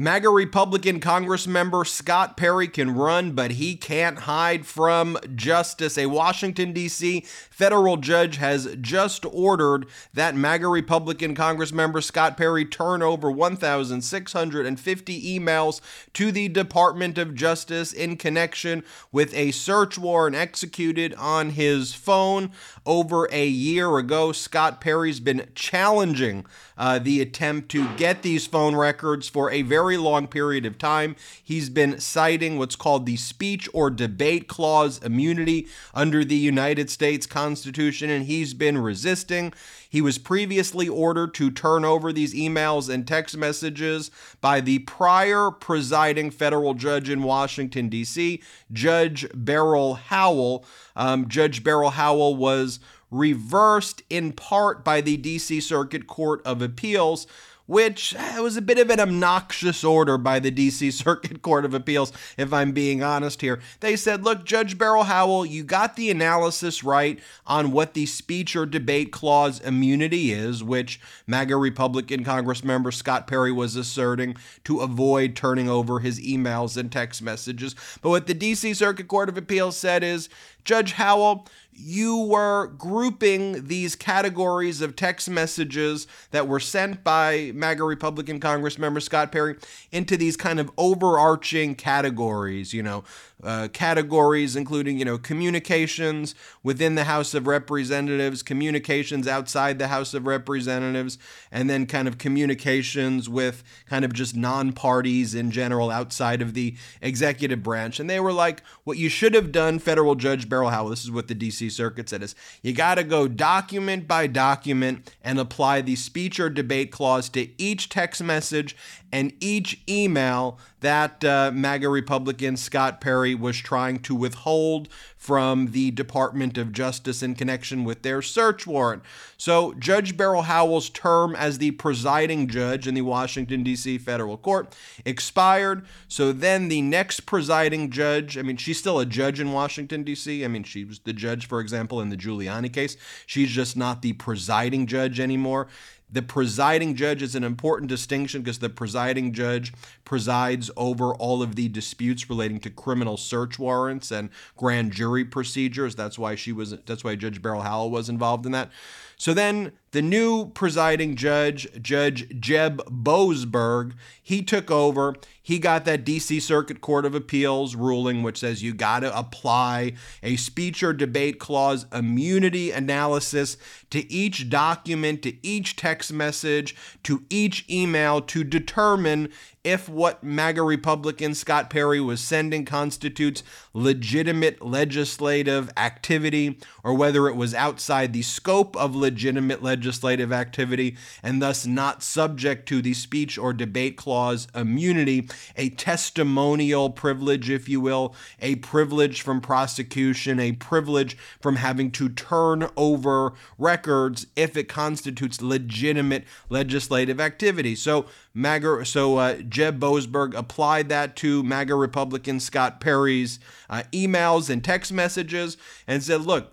MAGA Republican Congress member Scott Perry can run, but he can't hide from justice. A Washington, D.C. federal judge has just ordered that MAGA Republican Congress member Scott Perry turn over 1,650 emails to the Department of Justice in connection with a search warrant executed on his phone over a year ago. Scott Perry's been challenging uh, the attempt to get these phone records for a very long period of time. He's been citing what's called the speech or debate clause immunity under the United States Constitution, and he's been resisting. He was previously ordered to turn over these emails and text messages by the prior presiding federal judge in Washington, D.C., Judge Beryl Howell. Um, judge Beryl Howell was reversed in part by the DC Circuit Court of Appeals, which eh, was a bit of an obnoxious order by the DC Circuit Court of Appeals, if I'm being honest here. They said, look, Judge Beryl Howell, you got the analysis right on what the speech or debate clause immunity is, which MAGA Republican Congress member Scott Perry was asserting to avoid turning over his emails and text messages. But what the DC Circuit Court of Appeals said is, Judge Howell, you were grouping these categories of text messages that were sent by MAGA Republican Congress member Scott Perry into these kind of overarching categories, you know, uh, categories including, you know, communications within the House of Representatives, communications outside the House of Representatives, and then kind of communications with kind of just non parties in general outside of the executive branch. And they were like, what you should have done, federal Judge Beryl Howell, this is what the DC Circuit said, is you got to go document by document and apply the speech or debate clause to each text message and each email that uh, MAGA Republican Scott Perry was trying to withhold from the Department of Justice in connection with their search warrant. So, Judge Beryl Howell's term as the presiding judge in the Washington, D.C. federal court expired. So, then the next presiding judge, I mean, she's still a judge in Washington, D.C. I mean, she was the judge, for example, in the Giuliani case. She's just not the presiding judge anymore. The presiding judge is an important distinction because the presiding judge presides over all of the disputes relating to criminal search warrants and grand jury procedures. That's why she was that's why Judge Beryl Howell was involved in that. So then the new presiding judge, Judge Jeb Boasberg, he took over. He got that DC Circuit Court of Appeals ruling, which says you got to apply a speech or debate clause immunity analysis to each document, to each text message, to each email to determine if what MAGA Republican Scott Perry was sending constitutes legitimate legislative activity or whether it was outside the scope of legitimate legislative activity and thus not subject to the speech or debate clause immunity, a testimonial privilege, if you will, a privilege from prosecution, a privilege from having to turn over records if it constitutes legitimate legislative activity. So, MAGA, so uh, Jeb Boasberg applied that to MAGA Republican Scott Perry's uh, emails and text messages and said, look,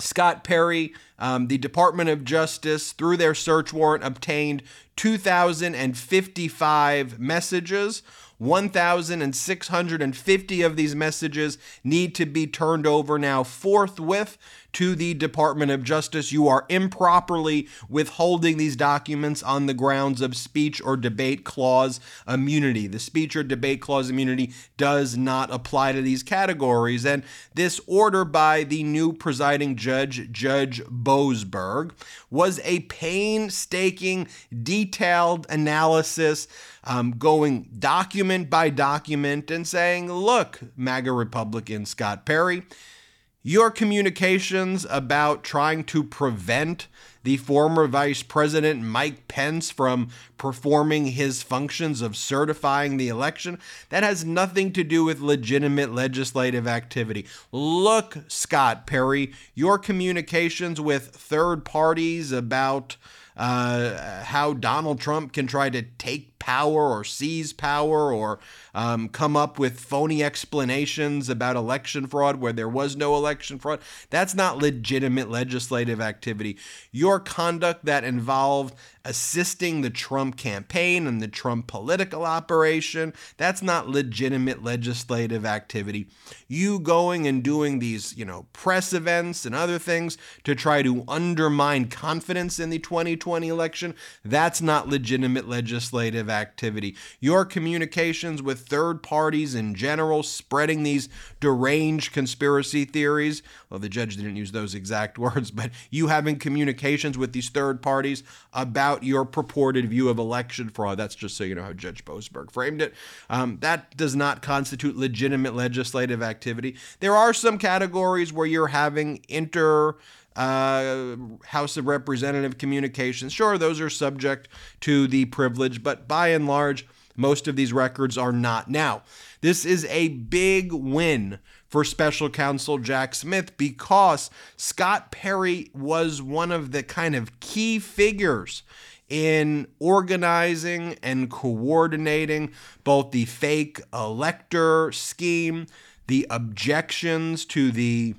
Scott Perry Um, the Department of Justice, through their search warrant, obtained 2,055 messages. 1,650 of these messages need to be turned over now forthwith to the Department of Justice. You are improperly withholding these documents on the grounds of speech or debate clause immunity. The speech or debate clause immunity does not apply to these categories. And this order by the new presiding judge, Judge Boasberg, was a painstaking, detailed analysis. Um, going document by document and saying, look, MAGA Republican Scott Perry, your communications about trying to prevent the former Vice President Mike Pence from performing his functions of certifying the election, that has nothing to do with legitimate legislative activity. Look, Scott Perry, your communications with third parties about uh, how Donald Trump can try to take power or seize power or um, come up with phony explanations about election fraud where there was no election fraud. That's not legitimate legislative activity. Your conduct that involved assisting the Trump campaign and the Trump political operation, that's not legitimate legislative activity. You going and doing these, you know, press events and other things to try to undermine confidence in the 2020 election, that's not legitimate legislative activity. Your communications with third parties in general, spreading these deranged conspiracy theories. Well, the judge didn't use those exact words, but you having communications with these third parties about your purported view of election fraud. That's just so you know how Judge Boasberg framed it. Um, that does not constitute legitimate legislative activity. There are some categories where you're having inter. Uh, House of Representative communications. Sure, those are subject to the privilege, but by and large, most of these records are not. Now, this is a big win for special counsel Jack Smith because Scott Perry was one of the kind of key figures in organizing and coordinating both the fake elector scheme, the objections to the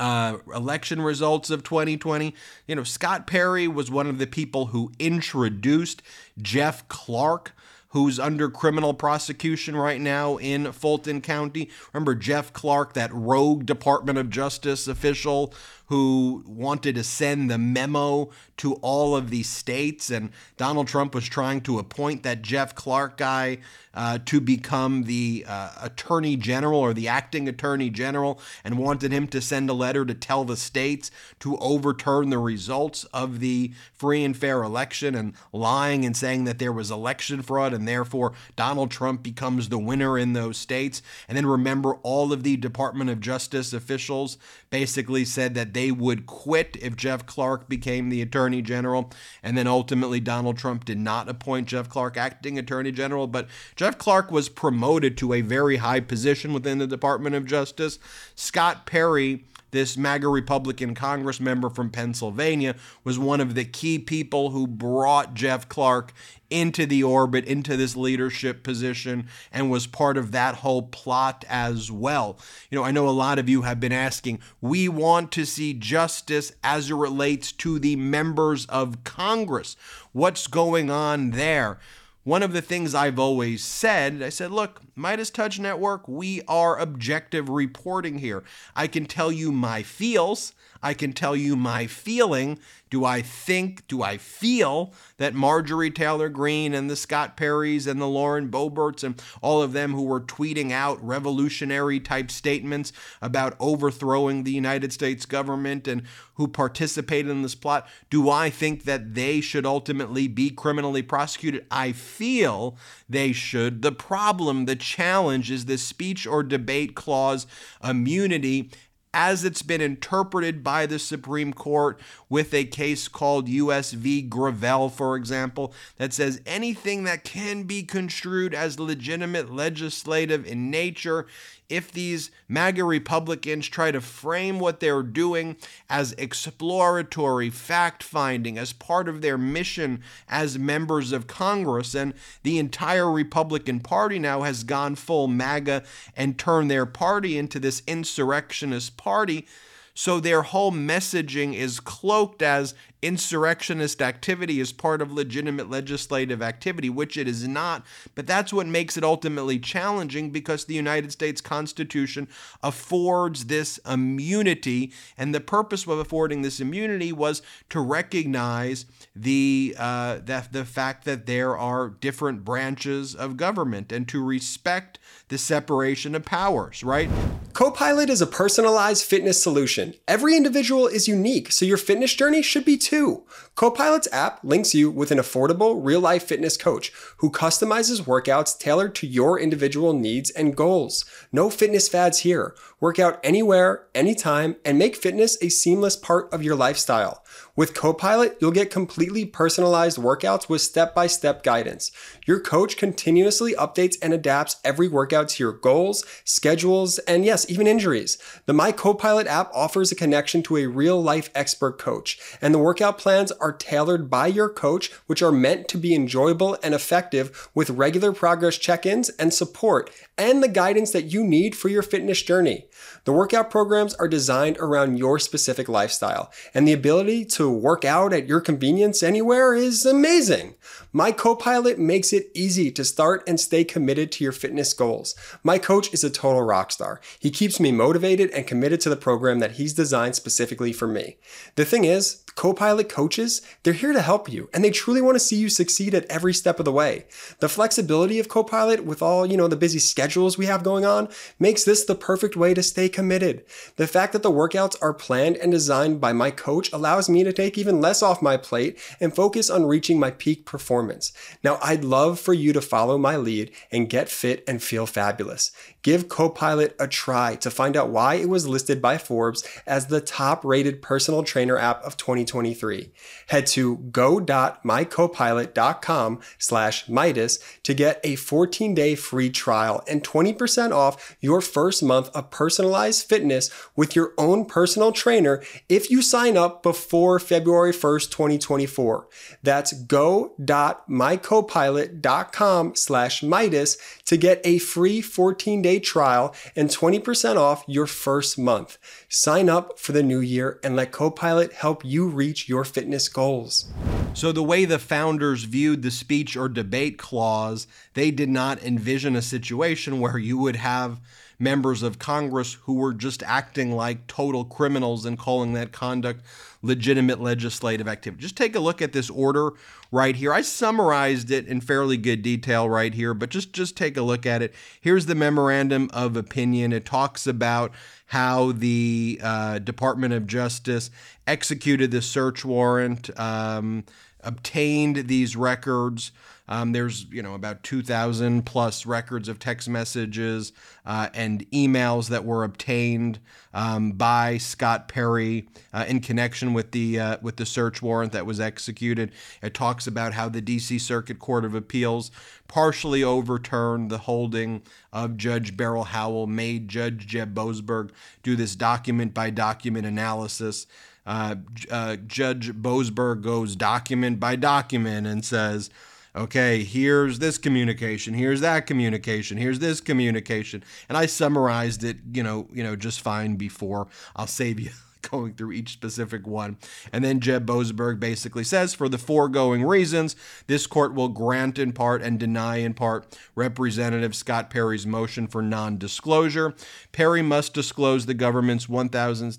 uh, election results of 2020. You know, Scott Perry was one of the people who introduced Jeff Clark who's under criminal prosecution right now in Fulton County. Remember Jeff Clark, that rogue Department of Justice official who wanted to send the memo to all of these states. And Donald Trump was trying to appoint that Jeff Clark guy uh, to become the uh, attorney general or the acting attorney general and wanted him to send a letter to tell the states to overturn the results of the free and fair election and lying and saying that there was election fraud and therefore Donald Trump becomes the winner in those states. And then remember, all of the Department of Justice officials basically said that they would quit if Jeff Clark became the Attorney General. And then ultimately, Donald Trump did not appoint Jeff Clark acting Attorney General. But Jeff Clark was promoted to a very high position within the Department of Justice. Scott Perry this MAGA Republican Congress member from Pennsylvania was one of the key people who brought Jeff Clark into the orbit, into this leadership position, and was part of that whole plot as well. You know, I know a lot of you have been asking, we want to see justice as it relates to the members of Congress. What's going on there? one of the things I've always said, I said, look, MeidasTouch Network, we are objective reporting here. I can tell you my feels, I can tell you my feeling, do I think, do I feel that Marjorie Taylor Greene and the Scott Perrys and the Lauren Boeberts and all of them who were tweeting out revolutionary type statements about overthrowing the United States government and who participated in this plot, do I think that they should ultimately be criminally prosecuted? I feel they should. The problem, the challenge is the speech or debate clause immunity as it's been interpreted by the Supreme Court with a case called US v. Gravel, for example, that says anything that can be construed as legitimate legislative in nature if these MAGA Republicans try to frame what they're doing as exploratory fact finding as part of their mission as members of Congress. And the entire Republican Party now has gone full MAGA and turned their party into this insurrectionist party. So their whole messaging is cloaked as insurrectionist activity as part of legitimate legislative activity, which it is not. But that's what makes it ultimately challenging because the United States Constitution affords this immunity. And the purpose of affording this immunity was to recognize the, uh, the, the fact that there are different branches of government and to respect the separation of powers, right? Copilot is a personalized fitness solution. Every individual is unique, so your fitness journey should be too. Copilot's app links you with an affordable, real life fitness coach who customizes workouts tailored to your individual needs and goals. No fitness fads here. Work out anywhere, anytime, and make fitness a seamless part of your lifestyle. With Copilot, you'll get completely personalized workouts with step by step guidance. Your coach continuously updates and adapts every workout to your goals, schedules, and yes, even injuries. The My Copilot app offers a connection to a real life expert coach, and the workout plans are tailored by your coach, which are meant to be enjoyable and effective with regular progress check ins and support, and the guidance that you need for your fitness journey. The workout programs are designed around your specific lifestyle, and the ability to work out at your convenience anywhere is amazing. My Copilot makes it easy to start and stay committed to your fitness goals. My coach is a total rock star. He keeps me motivated and committed to the program that he's designed specifically for me. The thing is, Copilot coaches, they're here to help you and they truly want to see you succeed at every step of the way. The flexibility of Copilot with all, you know, the busy schedules we have going on makes this the perfect way to stay committed. The fact that the workouts are planned and designed by my coach allows me to take even less off my plate and focus on reaching my peak performance. Now, I'd love for you to follow my lead and get fit and feel fabulous. Give Copilot a try to find out why it was listed by Forbes as the top rated personal trainer app of 2023. Head to go.mycopilot.com slash Meidas to get a 14 day free trial and 20% off your first month of personalized fitness with your own personal trainer if you sign up before February 1st, 2024. That's go.mycopilot.com slash Meidas to get a free 14 day trial and 20% off your first month. Sign up for the new year and let Copilot help you reach your fitness goals. So, the way the founders viewed the speech or debate clause, they did not envision a situation where you would have members of Congress who were just acting like total criminals and calling that conduct legitimate legislative activity. Just take a look at this order right here. I summarized it in fairly good detail right here, but just just take a look at it. Here's the memorandum of opinion. It talks about how the uh, Department of Justice executed the search warrant, um, obtained these records. Um, there's you know about 2,000 plus records of text messages uh, and emails that were obtained um, by Scott Perry uh, in connection with the uh, with the search warrant that was executed. It talks about how the D.C. Circuit Court of Appeals partially overturned the holding of Judge Beryl Howell, made Judge Jeb Boasberg do this document by document analysis. Uh, uh, Judge Boasberg goes document by document and says okay, here's this communication, here's that communication, here's this communication. And I summarized it, you know, you know, just fine before. I'll save you going through each specific one. And then Jeb Boasberg basically says for the foregoing reasons, this court will grant in part and deny in part Representative Scott Perry's motion for non disclosure. Perry must disclose the government's 1,000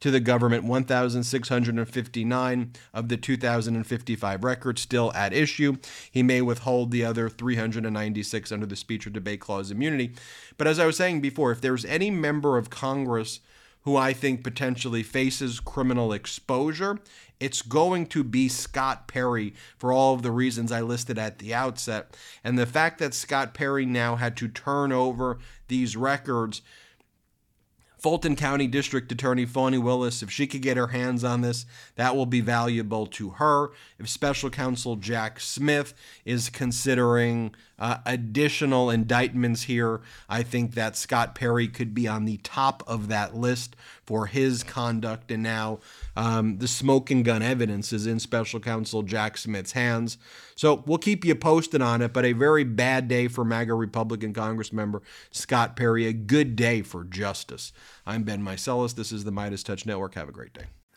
to the government 1,659 of the 2,055 records still at issue. He may withhold the other 396 under the speech or debate clause immunity. But as I was saying before, if there's any member of Congress who I think potentially faces criminal exposure, it's going to be Scott Perry for all of the reasons I listed at the outset. And the fact that Scott Perry now had to turn over these records Fulton County District Attorney Fani Willis, if she could get her hands on this, that will be valuable to her. If Special Counsel Jack Smith is considering uh, additional indictments here, I think that Scott Perry could be on the top of that list for his conduct. And now Um, the smoking gun evidence is in special counsel Jack Smith's hands. So we'll keep you posted on it, but a very bad day for MAGA Republican Congress member Scott Perry. A good day for justice. I'm Ben Meiselas. This is the MeidasTouch Network. Have a great day.